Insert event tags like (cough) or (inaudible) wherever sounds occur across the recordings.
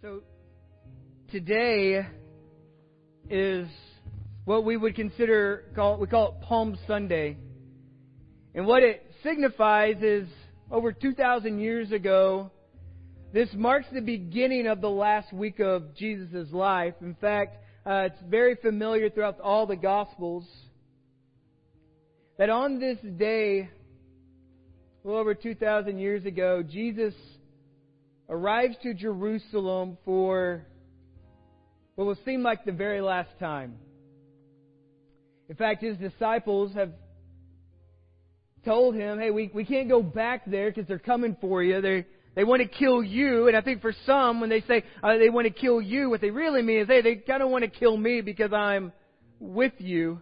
So today is what we would consider call we call it Palm Sunday. And what it signifies is over 2000 years ago this marks the beginning of the last week of Jesus' life. In fact, uh, it's very familiar throughout all the Gospels that on this day, well over 2,000 years ago, Jesus arrives to Jerusalem for what will seem like the very last time. In fact, his disciples have told him, hey, we, we can't go back there because they're coming for you. They, they want to kill you. And I think for some, when they say uh, they want to kill you, what they really mean is, hey, they kind of want to kill me because I'm with you.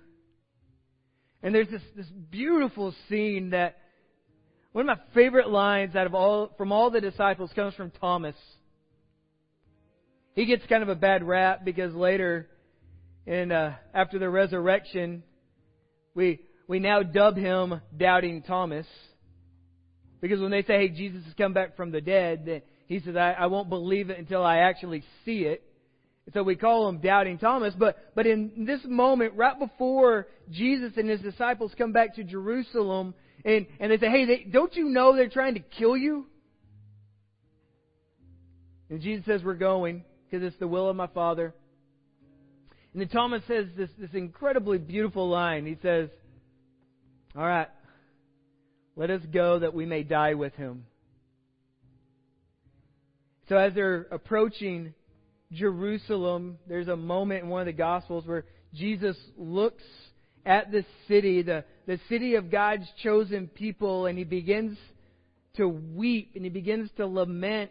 And there's this, this beautiful scene that one of my favorite lines out of all, from all the disciples comes from Thomas. He gets kind of a bad rap because later, in, uh, after the resurrection, we, we now dub him Doubting Thomas. Because when they say, hey, Jesus has come back from the dead, he says, I, I won't believe it until I actually see it. And so we call him Doubting Thomas. But, but in this moment, right before Jesus and his disciples come back to Jerusalem, and, and they say, hey, they, don't you know they're trying to kill you? And Jesus says, we're going because it's the will of my Father. And then Thomas says this, this incredibly beautiful line. He says, all right, let us go that we may die with him. So as they're approaching Jerusalem, there's a moment in one of the Gospels where Jesus looks at the city, the, the city of God's chosen people, and he begins to weep and he begins to lament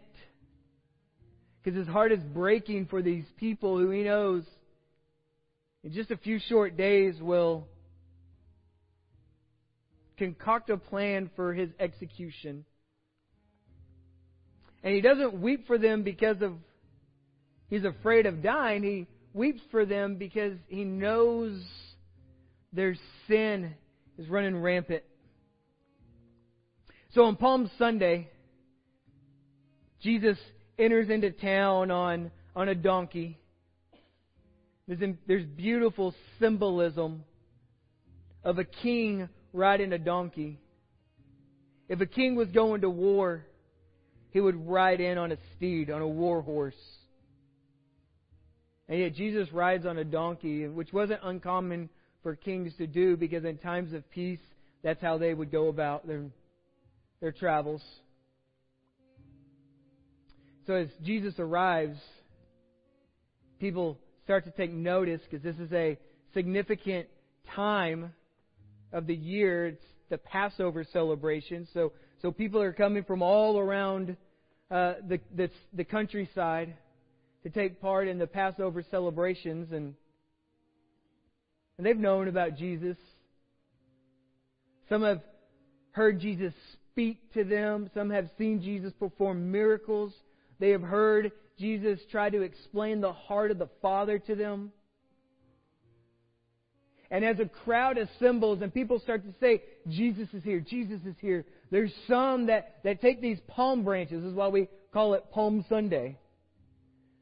because his heart is breaking for these people who he knows in just a few short days will concoct a plan for his execution. And he doesn't weep for them because of he's afraid of dying. He weeps for them because he knows their sin is running rampant. So on Palm Sunday, Jesus enters into town on, on a donkey. There's, there's beautiful symbolism of a king riding a donkey. If a king was going to war, he would ride in on a steed, on a war horse. And yet Jesus rides on a donkey, which wasn't uncommon for kings to do because in times of peace, that's how they would go about their, their travels. So as Jesus arrives, people start to take notice because this is a significant time of the year. It's the Passover celebration. So, so people are coming from all around uh, the, the, the countryside to take part in the Passover celebrations. And and they've known about Jesus. Some have heard Jesus speak to them. Some have seen Jesus perform miracles. They have heard Jesus try to explain the heart of the Father to them. And as a crowd assembles and people start to say, Jesus is here, Jesus is here, there's some that, that take these palm branches. This is why we call it Palm Sunday.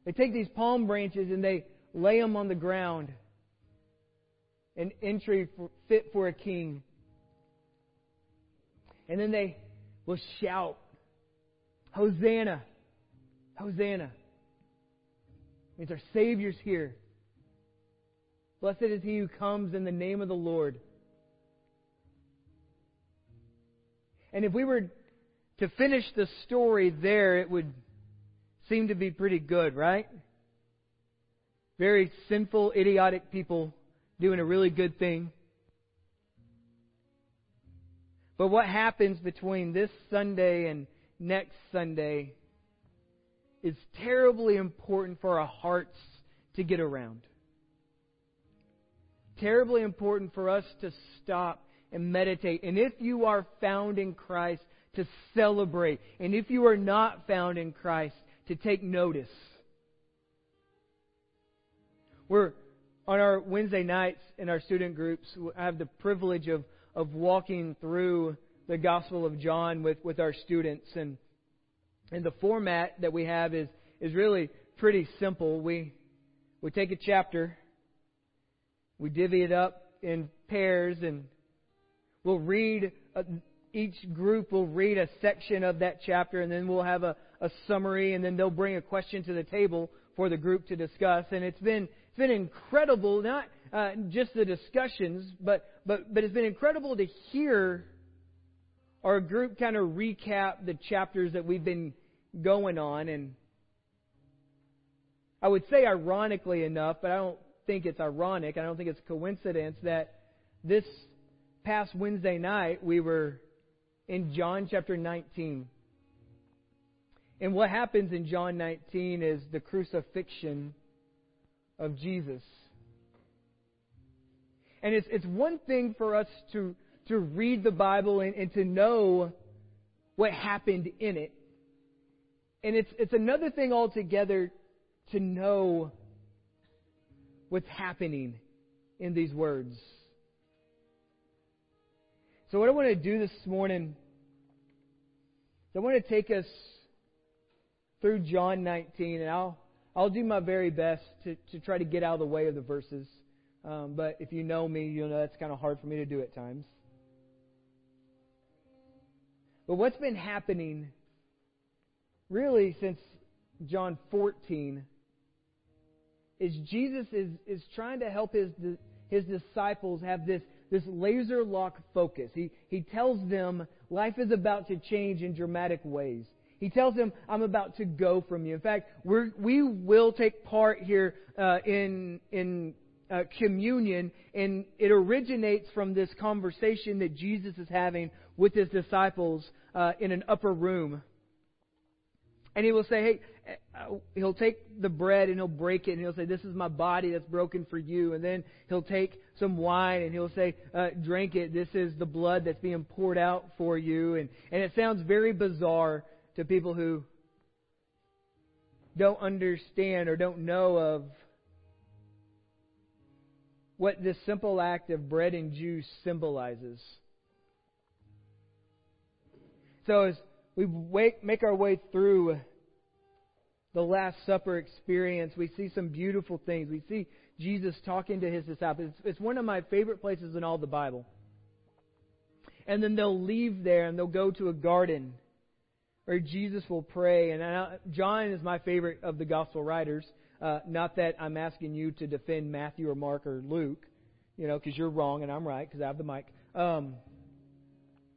They take these palm branches and they lay them on the ground an entry for, fit for a king. And then they will shout, Hosanna! Hosanna! It means our Savior's here. Blessed is he who comes in the name of the Lord. And if we were to finish the story there, it would seem to be pretty good, right? Very sinful, idiotic people doing a really good thing. But what happens between this Sunday and next Sunday is terribly important for our hearts to get around. Terribly important for us to stop and meditate. And if you are found in Christ, to celebrate. And if you are not found in Christ, to take notice. We're on our Wednesday nights in our student groups, I have the privilege of, of walking through the Gospel of John with, with our students. And, and the format that we have is, is really pretty simple. We we take a chapter, we divvy it up in pairs, and we'll read. A, each group will read a section of that chapter, and then we'll have a, a summary, and then they'll bring a question to the table for the group to discuss. And it's been been incredible, not uh, just the discussions, but but but it's been incredible to hear our group kind of recap the chapters that we've been going on and I would say ironically enough, but I don't think it's ironic. I don't think it's coincidence that this past Wednesday night we were in John chapter 19. And what happens in John 19 is the crucifixion of Jesus. And it's, it's one thing for us to, to read the Bible and, and to know what happened in it. And it's, it's another thing altogether to know what's happening in these words. So, what I want to do this morning is I want to take us through John 19, and I'll, I'll do my very best to, to try to get out of the way of the verses. Um, but if you know me, you'll know that's kind of hard for me to do at times. But what's been happening really since John 14 is Jesus is, is trying to help his, his disciples have this, this laser lock focus. He, he tells them life is about to change in dramatic ways. He tells them, I'm about to go from you. In fact, we're, we will take part here uh, in, in uh, communion, and it originates from this conversation that Jesus is having with his disciples uh, in an upper room. And he will say, Hey, uh, he'll take the bread and he'll break it and he'll say, This is my body that's broken for you. And then he'll take some wine and he'll say, uh, Drink it. This is the blood that's being poured out for you. And, and it sounds very bizarre to people who don't understand or don't know of what this simple act of bread and juice symbolizes. So as we wake, make our way through the Last Supper experience, we see some beautiful things. We see Jesus talking to his disciples. It's, it's one of my favorite places in all the Bible. And then they'll leave there and they'll go to a garden where Jesus will pray. And I, John is my favorite of the gospel writers. Uh, not that I'm asking you to defend Matthew or Mark or Luke, you know, because you're wrong and I'm right because I have the mic. Um,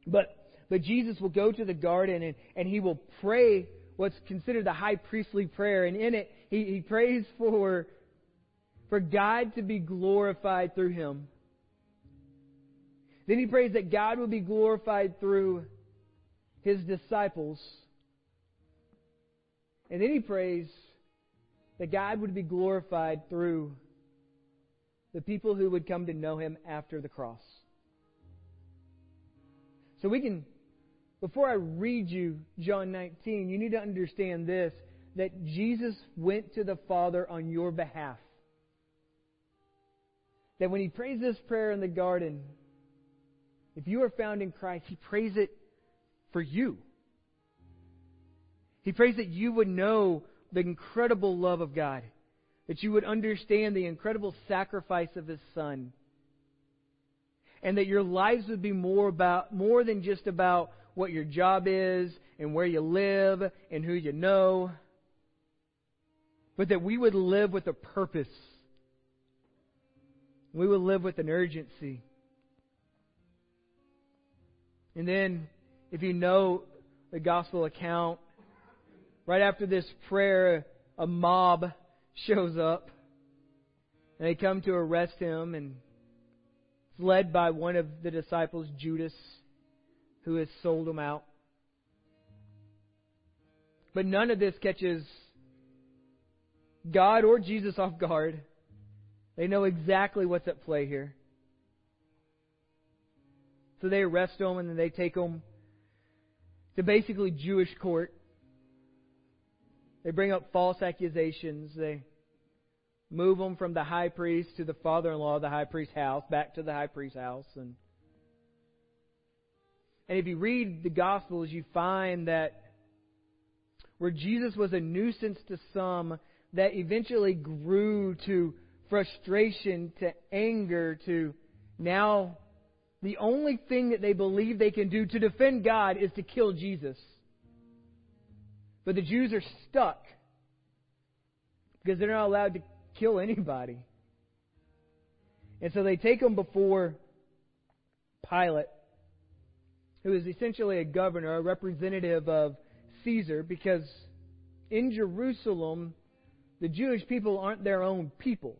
but but Jesus will go to the garden and, and he will pray what's considered the high priestly prayer. And in it, he, he prays for, for God to be glorified through him. Then he prays that God will be glorified through his disciples. And then he prays that God would be glorified through the people who would come to know him after the cross. So we can before I read you John 19, you need to understand this that Jesus went to the Father on your behalf. That when he prays this prayer in the garden, if you are found in Christ, he prays it for you. He prays that you would know the incredible love of God, that you would understand the incredible sacrifice of his Son, and that your lives would be more about more than just about what your job is and where you live and who you know, but that we would live with a purpose. We would live with an urgency. And then, if you know the gospel account, right after this prayer, a mob (laughs) shows up. And they come to arrest him, and it's led by one of the disciples, Judas who has sold him out. But none of this catches God or Jesus off guard. They know exactly what's at play here. So they arrest him and then they take him to basically Jewish court. They bring up false accusations. They move them from the high priest to the father in law of the high priest's house, back to the high priest's house. And and if you read the Gospels, you find that where Jesus was a nuisance to some, that eventually grew to frustration, to anger, to now the only thing that they believe they can do to defend God is to kill Jesus. But the Jews are stuck because they're not allowed to kill anybody. And so they take him before Pilate, who is essentially a governor, a representative of Caesar, because in Jerusalem, the Jewish people aren't their own people.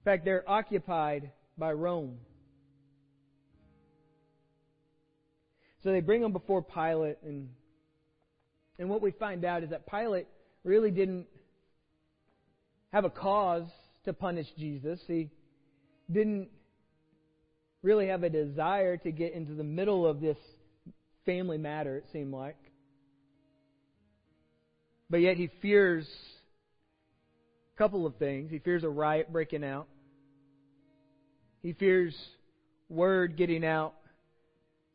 In fact, they're occupied by Rome. So they bring him before Pilate, and, and what we find out is that Pilate really didn't have a cause to punish Jesus. He didn't really have a desire to get into the middle of this family matter, it seemed like. But yet he fears a couple of things. He fears a riot breaking out. He fears word getting out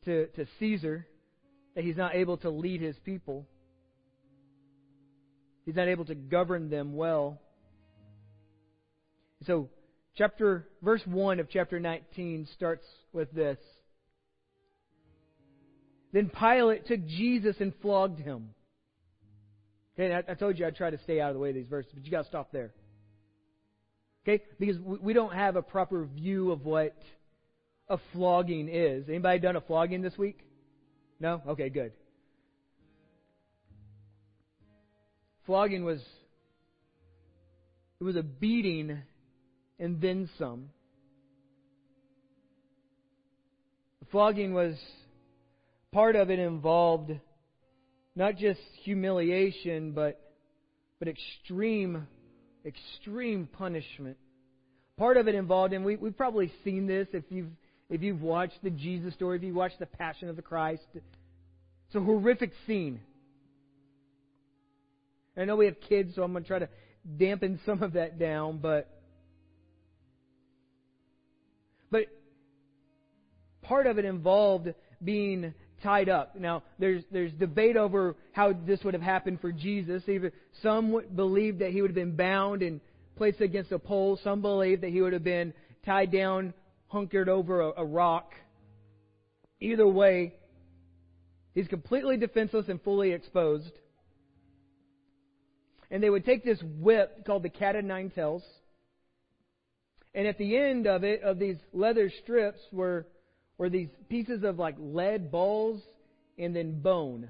to, to Caesar that he's not able to lead his people. He's not able to govern them well. So, chapter verse 1 of chapter 19 starts with this. Then Pilate took Jesus and flogged him. Okay, I, I told you I'd try to stay out of the way of these verses, but you got to stop there. Okay, because we, don't have a proper view of what a flogging is. Anybody done a flogging this week? No? Okay, good. Flogging was it was a beating and then some. Flogging was part of it involved not just humiliation, but but extreme, extreme punishment. Part of it involved, and we, we've probably seen this if you've if you've watched the Jesus story, if you watched the Passion of the Christ. It's a horrific scene. I know we have kids, so I'm going to try to dampen some of that down, but but part of it involved being tied up. Now, there's there's debate over how this would have happened for Jesus. Even some believe that he would have been bound and placed against a pole. Some believe that he would have been tied down, hunkered over a, a rock. Either way, he's completely defenseless and fully exposed. And they would take this whip called the cat o' nine tails. And at the end of it, of these leather strips, were were these pieces of like lead balls and then bone.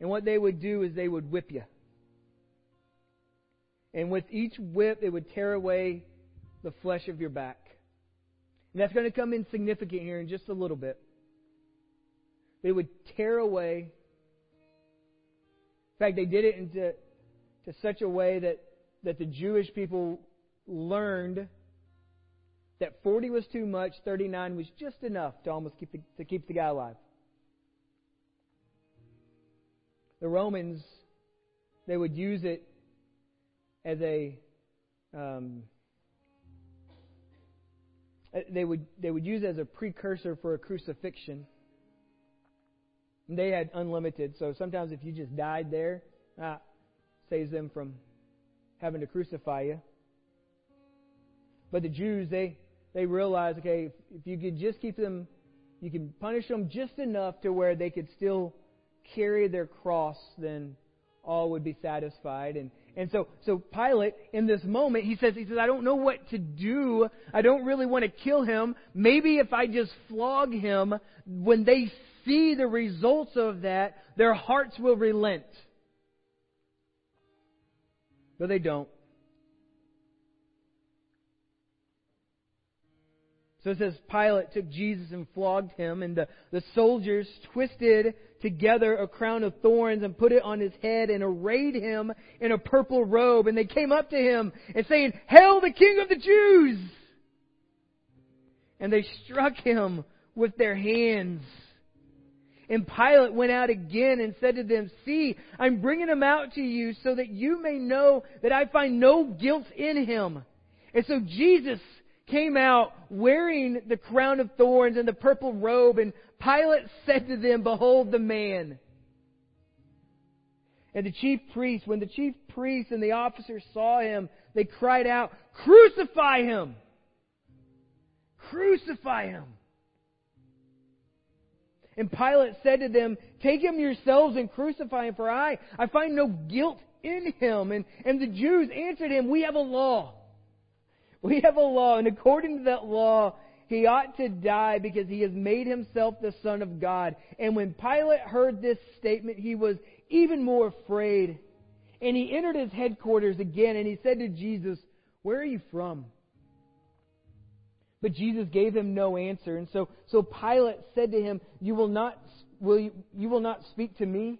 And what they would do is they would whip you. And with each whip, it would tear away the flesh of your back. And that's going to come in significant here in just a little bit. They would tear away. In fact, they did it into to such a way that, that the Jewish people learned that 40 was too much, 39 was just enough to almost keep the, to keep the guy alive. The Romans, they would use it as a um, they would they would use it as a precursor for a crucifixion. And they had unlimited, so sometimes if you just died there, ah, saves them from having to crucify you. But the Jews, they they realize, okay, if, if you could just keep them, you can punish them just enough to where they could still carry their cross, then all would be satisfied. And and so so Pilate in this moment he says he says I don't know what to do. I don't really want to kill him. Maybe if I just flog him, when they see the results of that, their hearts will relent. But they don't. So it says Pilate took Jesus and flogged him, and the, the soldiers twisted together a crown of thorns and put it on his head and arrayed him in a purple robe. And they came up to him and saying, Hail the King of the Jews! And they struck him with their hands. And Pilate went out again and said to them, See, I'm bringing him out to you so that you may know that I find no guilt in him. And so Jesus came out wearing the crown of thorns and the purple robe, and Pilate said to them, Behold the man. And the chief priests, when the chief priests and the officers saw him, they cried out, Crucify him! Crucify him! And Pilate said to them, Take him yourselves and crucify him, for I, I find no guilt in him. And, and the Jews answered him, We have a law. We have a law, and according to that law, he ought to die because he has made himself the Son of God. And when Pilate heard this statement, he was even more afraid. And he entered his headquarters again, and he said to Jesus, Where are you from? But Jesus gave him no answer. And so, so Pilate said to him, You will not will you, you will not speak to me?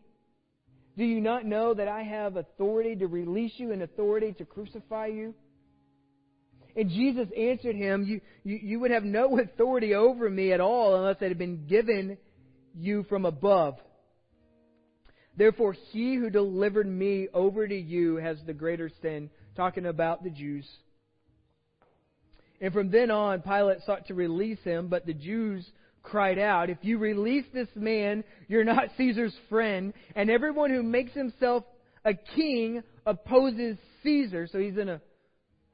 Do you not know that I have authority to release you and authority to crucify you? And Jesus answered him, you, you, you would have no authority over me at all unless it had been given you from above. Therefore, he who delivered me over to you has the greater sin. Talking about the Jews. And from then on, Pilate sought to release him, but the Jews cried out, If you release this man, you're not Caesar's friend. And everyone who makes himself a king opposes Caesar. So he's in a,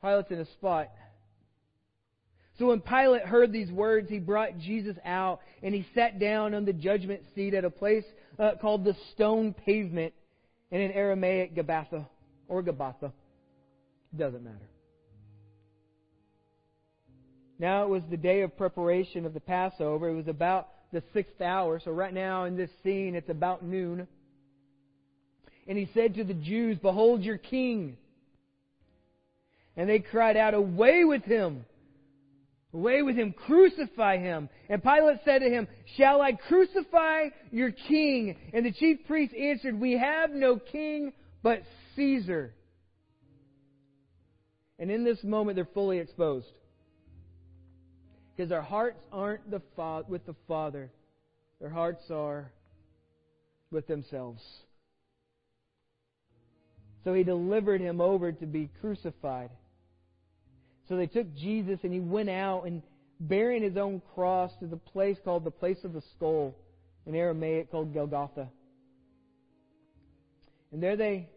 Pilate's in a spot. So when Pilate heard these words, he brought Jesus out and he sat down on the judgment seat at a place uh, called the stone pavement in an Aramaic Gabbatha or Gabbatha. Doesn't matter. Now it was the day of preparation of the Passover. It was about the sixth hour. So right now in this scene, it's about noon. And he said to the Jews, Behold your king. And they cried out, Away with him! Away with him! Crucify him! And Pilate said to him, Shall I crucify your king? And the chief priests answered, We have no king but Caesar. And in this moment, they're fully exposed. Because their hearts aren't the fa- with the Father, their hearts are with themselves. So he delivered him over to be crucified. So they took Jesus and he went out and bearing his own cross to the place called the place of the skull, in Aramaic called Golgotha. And there they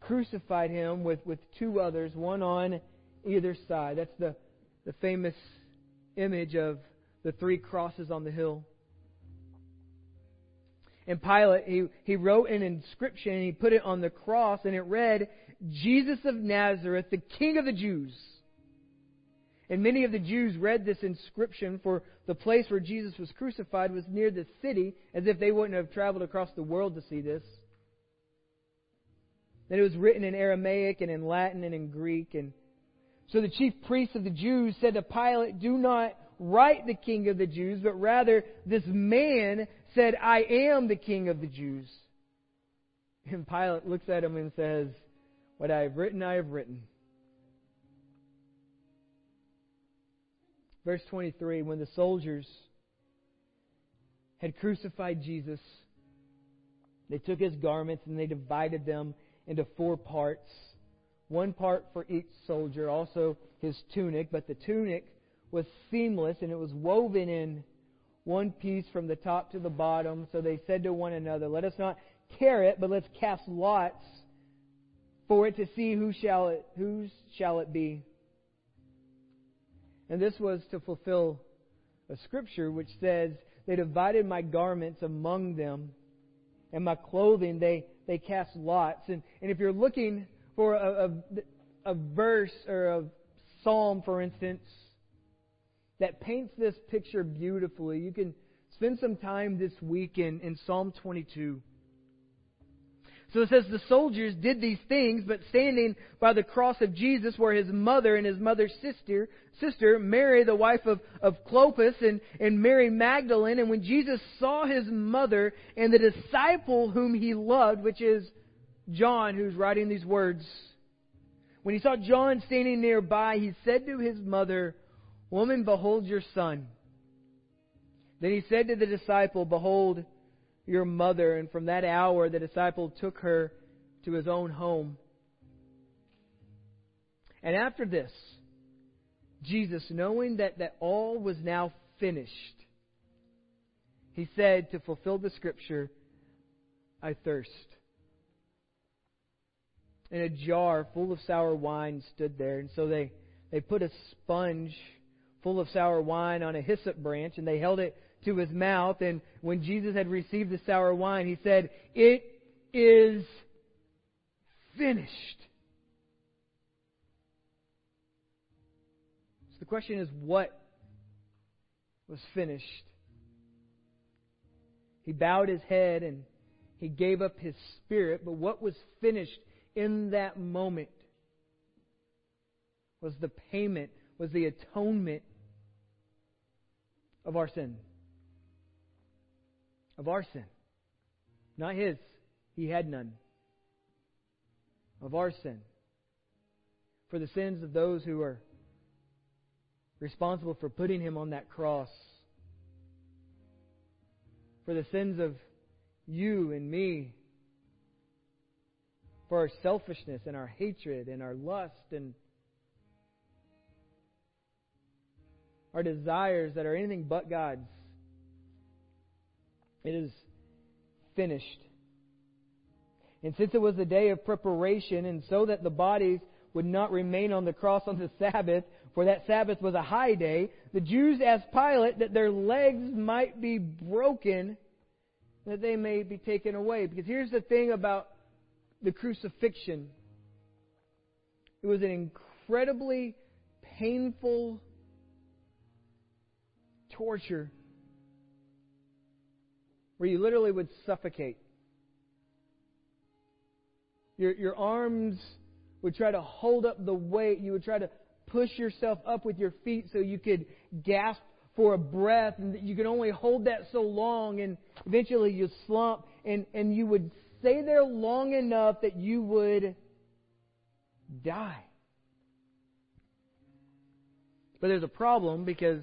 crucified him with, with two others, one on either side. That's the, the famous image of the three crosses on the hill. And Pilate, he, he wrote an inscription and he put it on the cross and it read, Jesus of Nazareth, the King of the Jews. And many of the Jews read this inscription for the place where Jesus was crucified was near the city, as if they wouldn't have traveled across the world to see this. That it was written in Aramaic and in Latin and in Greek. And so the chief priests of the Jews said to Pilate, Do not write the king of the Jews, but rather this man said, I am the king of the Jews. And Pilate looks at him and says, What I have written, I have written. Verse 23 When the soldiers had crucified Jesus, they took his garments and they divided them into four parts. One part for each soldier, also his tunic, but the tunic was seamless and it was woven in one piece from the top to the bottom. So they said to one another, Let us not tear it, but let's cast lots for it to see who shall it whose shall it be. And this was to fulfill a scripture which says, They divided my garments among them, and my clothing they, they cast lots. And, and if you're looking for a, a, a verse or a psalm, for instance, that paints this picture beautifully, you can spend some time this week in, in Psalm 22. So it says the soldiers did these things, but standing by the cross of Jesus were his mother and his mother's sister, sister Mary, the wife of, of Clopas, and, and Mary Magdalene. And when Jesus saw his mother and the disciple whom he loved, which is John, who's writing these words, when he saw John standing nearby, he said to his mother, Woman, behold your son. Then he said to the disciple, Behold, your mother. And from that hour, the disciple took her to his own home. And after this, Jesus, knowing that, that all was now finished, he said to fulfill the scripture, I thirst. and a jar full of sour wine stood there. And so they, they put a sponge full of sour wine on a hyssop branch, and they held it to his mouth. And when Jesus had received the sour wine, he said, It is finished. So the question is, what was finished? He bowed his head and he gave up his spirit, but what was finished in that moment was the payment, was the atonement of our sin. Of our sin. Not his. He had none. Of our sin. For the sins of those who are responsible for putting him on that cross. For the sins of you and me for our selfishness and our hatred and our lust and our desires that are anything but God's. It is finished. And since it was the day of preparation, and so that the bodies would not remain on the cross on the Sabbath, for that Sabbath was a high day, the Jews asked Pilate that their legs might be broken, that they may be taken away. Because here's the thing about the crucifixion. It was an incredibly painful torture where you literally would suffocate. Your, your arms would try to hold up the weight. You would try to push yourself up with your feet so you could gasp for a breath, and you could only hold that so long, and eventually you'd slump, and, and you would stay there long enough that you would die. But there's a problem because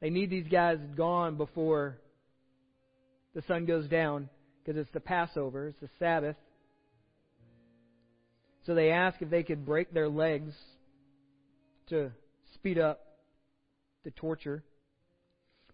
they need these guys gone before the sun goes down because it's the Passover, it's the Sabbath. So they ask if they could break their legs to speed up the torture.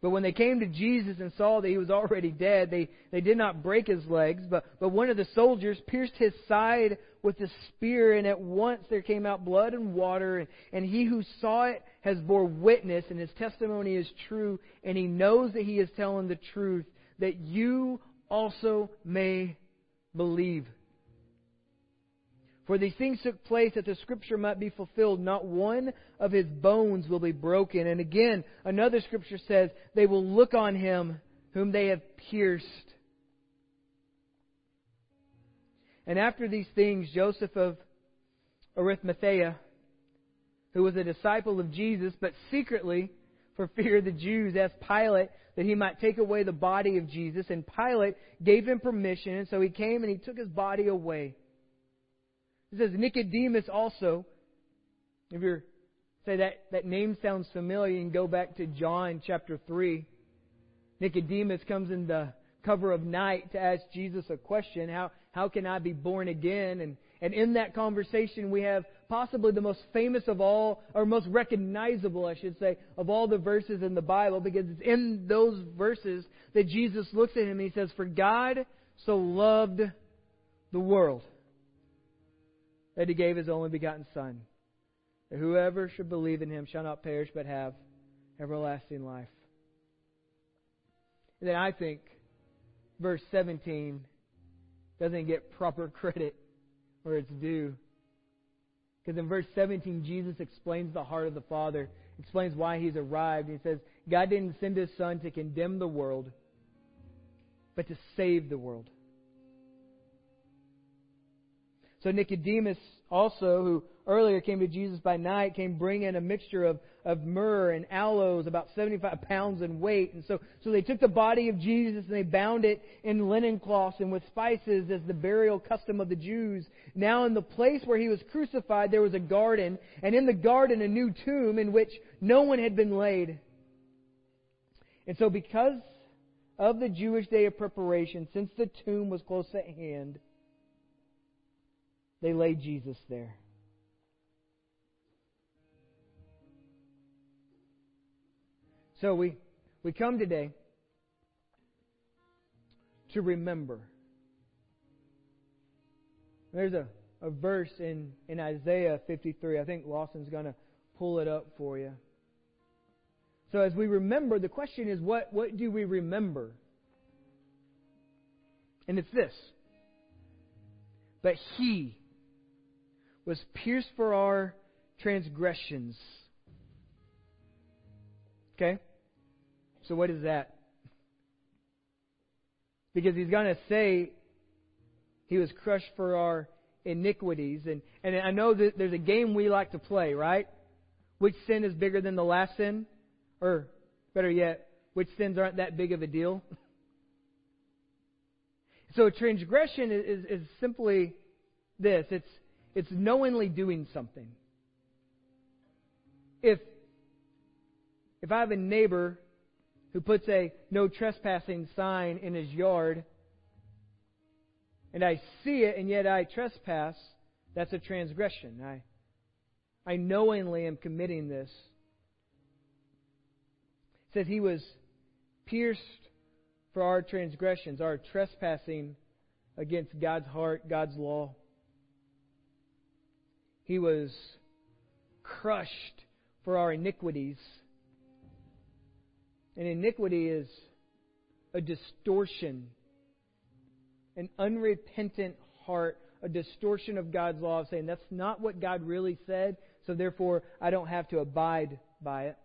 But when they came to Jesus and saw that he was already dead, they, they did not break his legs, but, but one of the soldiers pierced his side with a spear, and at once there came out blood and water, and, and he who saw it has bore witness, and his testimony is true, and he knows that he is telling the truth, that you also may believe. For these things took place that the scripture might be fulfilled. Not one of his bones will be broken. And again, another scripture says, they will look on him whom they have pierced. And after these things, Joseph of Arimathea, who was a disciple of Jesus, but secretly, for fear of the Jews, asked Pilate that he might take away the body of Jesus. And Pilate gave him permission, and so he came and he took his body away. It says Nicodemus also. If you're say that, that name sounds familiar, you can go back to John chapter 3. Nicodemus comes in the cover of night to ask Jesus a question. How, how can I be born again? And, and in that conversation, we have possibly the most famous of all, or most recognizable, I should say, of all the verses in the Bible, because it's in those verses that Jesus looks at him and he says, For God so loved the world that he gave his only begotten Son, that whoever should believe in him shall not perish but have everlasting life. And then I think verse 17 doesn't get proper (laughs) credit where it's due. Because in verse 17, Jesus explains the heart of the Father, explains why he's arrived. He says, God didn't send his Son to condemn the world, but to save the world. So Nicodemus also, who earlier came to Jesus by night, came bringing a mixture of, of myrrh and aloes, about 75 pounds in weight. And so, so they took the body of Jesus and they bound it in linen cloths and with spices as the burial custom of the Jews. Now in the place where he was crucified, there was a garden, and in the garden a new tomb in which no one had been laid. And so because of the Jewish day of preparation, since the tomb was close at hand, they laid Jesus there. So we, we come today to remember. There's a a verse in, in Isaiah 53. I think Lawson's going to pull it up for you. So as we remember, the question is what, what do we remember? And it's this. But he was pierced for our transgressions. Okay? So what is that? Because he's going to say he was crushed for our iniquities. And, and I know that there's a game we like to play, right? Which sin is bigger than the last sin? Or, better yet, which sins aren't that big of a deal? (laughs) so a transgression is, is, is simply this it's, it's knowingly doing something. If, if I have a neighbor who puts a no trespassing sign in his yard, and I see it and yet I trespass, that's a transgression. I, I knowingly am committing this. It says he was pierced for our transgressions, our trespassing against God's heart, God's law. He was crushed for our iniquities. And iniquity is a distortion, an unrepentant heart, a distortion of God's law, of saying that's not what God really said, so therefore I don't have to abide by it.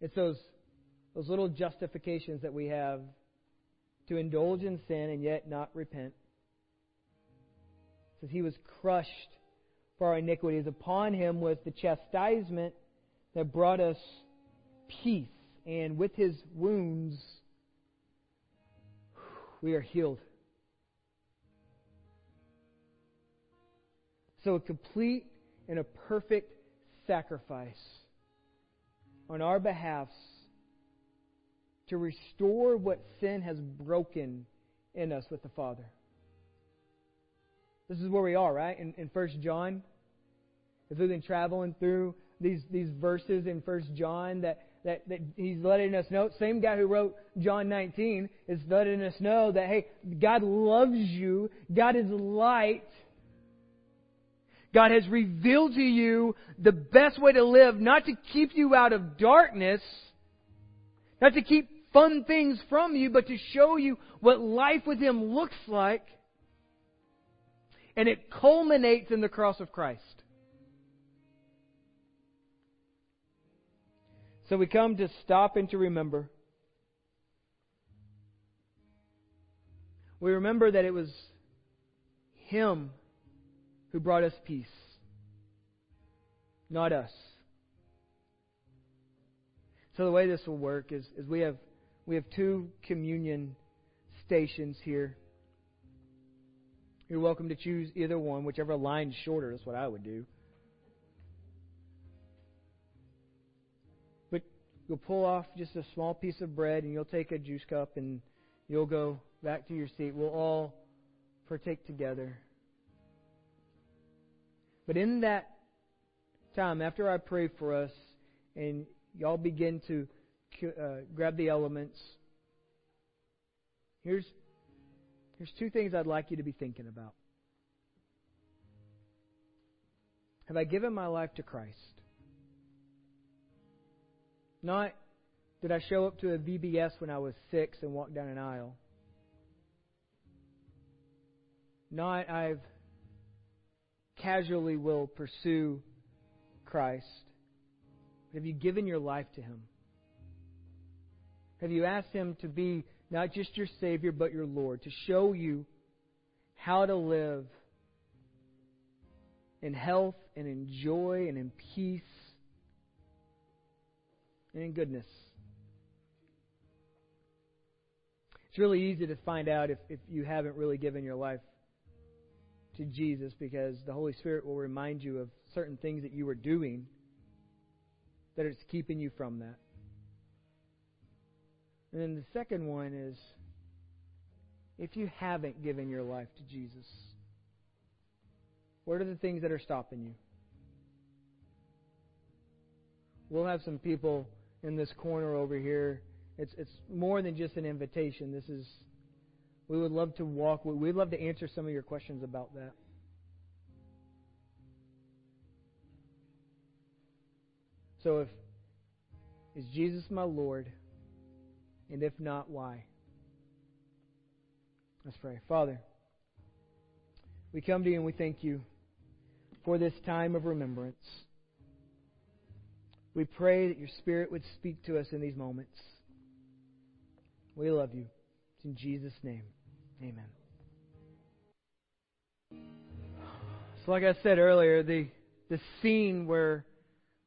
It's those, those little justifications that we have to indulge in sin and yet not repent. It says he was crushed for our iniquities. Upon him was the chastisement that brought us peace. And with his wounds, we are healed. So, a complete and a perfect sacrifice on our behalf to restore what sin has broken in us with the Father. This is where we are, right? In, in 1 John. As we've been traveling through these, these verses in 1 John that, that, that he's letting us know, same guy who wrote John 19 is letting us know that, hey, God loves you. God is light. God has revealed to you the best way to live, not to keep you out of darkness, not to keep fun things from you, but to show you what life with Him looks like. And it culminates in the cross of Christ. So we come to stop and to remember. We remember that it was Him who brought us peace, not us. So the way this will work is, is we have we have two communion stations here. You're welcome to choose either one, whichever line's shorter. That's what I would do. You'll pull off just a small piece of bread and you'll take a juice cup and you'll go back to your seat. We'll all partake together. But in that time, after I pray for us, and y'all begin to uh, grab the elements, here's, here's two things I'd like you to be thinking about. Have I given my life to Christ? Not did I show up to a VBS when I was six and walk down an aisle. Not I've casually will pursue Christ. Have you given your life to Him? Have you asked Him to be not just your Savior, but your Lord, to show you how to live in health and in joy and in peace and in goodness? It's really easy to find out if, if you haven't really given your life to Jesus because the Holy Spirit will remind you of certain things that you were doing that it's keeping you from that. And then the second one is if you haven't given your life to Jesus, what are the things that are stopping you? We'll have some people in this corner over here. It's it's more than just an invitation. This is We would love to walk. We'd love to answer some of your questions about that. So if is Jesus my Lord? And if not, why? Let's pray. Father, we come to you and we thank you for this time of remembrance. We pray that your Spirit would speak to us in these moments. We love you. It's in Jesus' name. Amen. So, like I said earlier, the, the scene where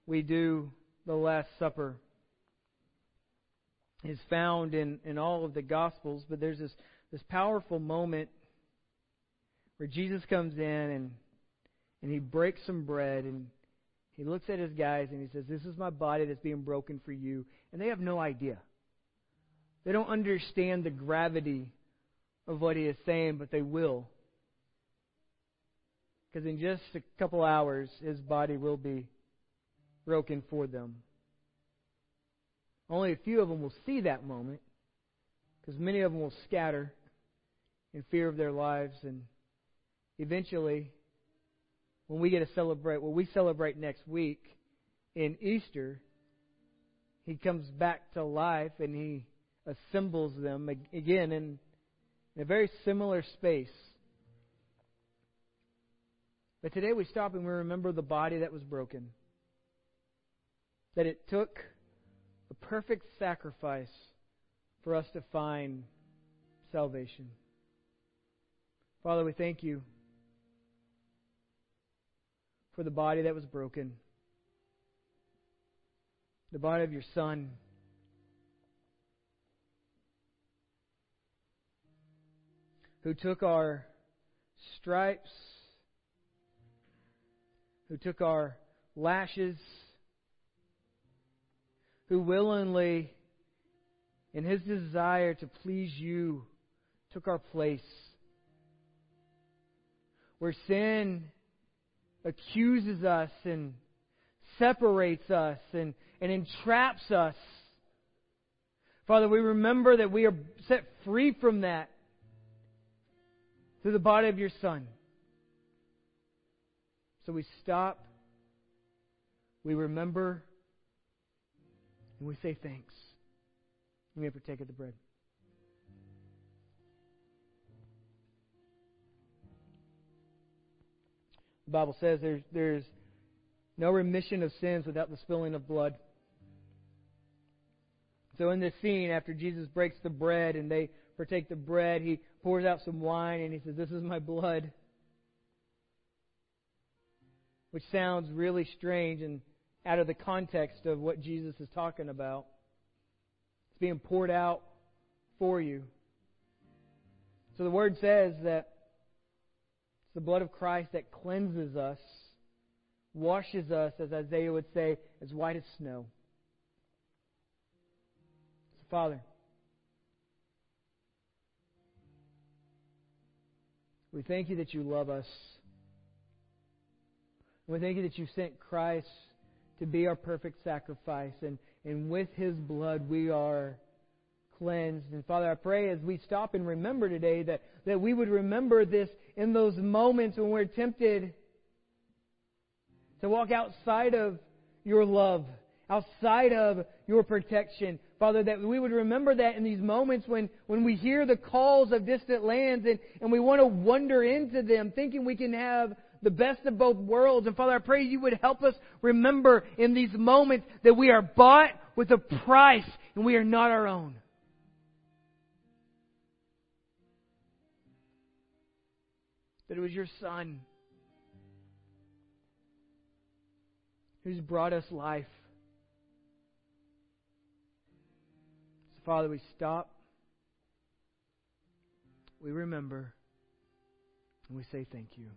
we do the Last Supper is found in, in all of the Gospels, but there's this, this powerful moment where Jesus comes in and, and he breaks some bread and he looks at his guys and he says, This is my body that's being broken for you. And they have no idea. They don't understand the gravity of what he is saying, but they will. Because in just a couple hours, his body will be broken for them. Only a few of them will see that moment because many of them will scatter in fear of their lives. And eventually, when we get to celebrate, what we celebrate next week in Easter, he comes back to life and he assembles them again in, in a very similar space. But today we stop and we remember the body that was broken. That it took a perfect sacrifice for us to find salvation. Father, we thank you for the body that was broken, the body of your Son. Who took our stripes, who took our lashes, who willingly, in his desire to please you, took our place. Where sin accuses us and separates us and, and entraps us. Father, we remember that we are set free from that through the body of your Son. So we stop, we remember, and we say thanks. We may partake of the bread. The Bible says there's, there's no remission of sins without the spilling of blood. So in this scene, after Jesus breaks the bread and they partake the bread, he pours out some wine and he says, This is my blood. Which sounds really strange and out of the context of what Jesus is talking about. It's being poured out for you. So the word says that it's the blood of Christ that cleanses us, washes us, as Isaiah would say, as white as snow. So, Father, we thank you that you love us. We thank you that you sent Christ to be our perfect sacrifice. And, and with His blood, we are cleansed. And Father, I pray as we stop and remember today that, that we would remember this in those moments when we're tempted to walk outside of your love, outside of your protection. Father, that we would remember that in these moments when, when we hear the calls of distant lands and, and we want to wander into them, thinking we can have the best of both worlds. And Father, I pray you would help us remember in these moments that we are bought with a price and we are not our own. That it was your Son who's brought us life. So, Father, we stop, we remember, and we say thank you.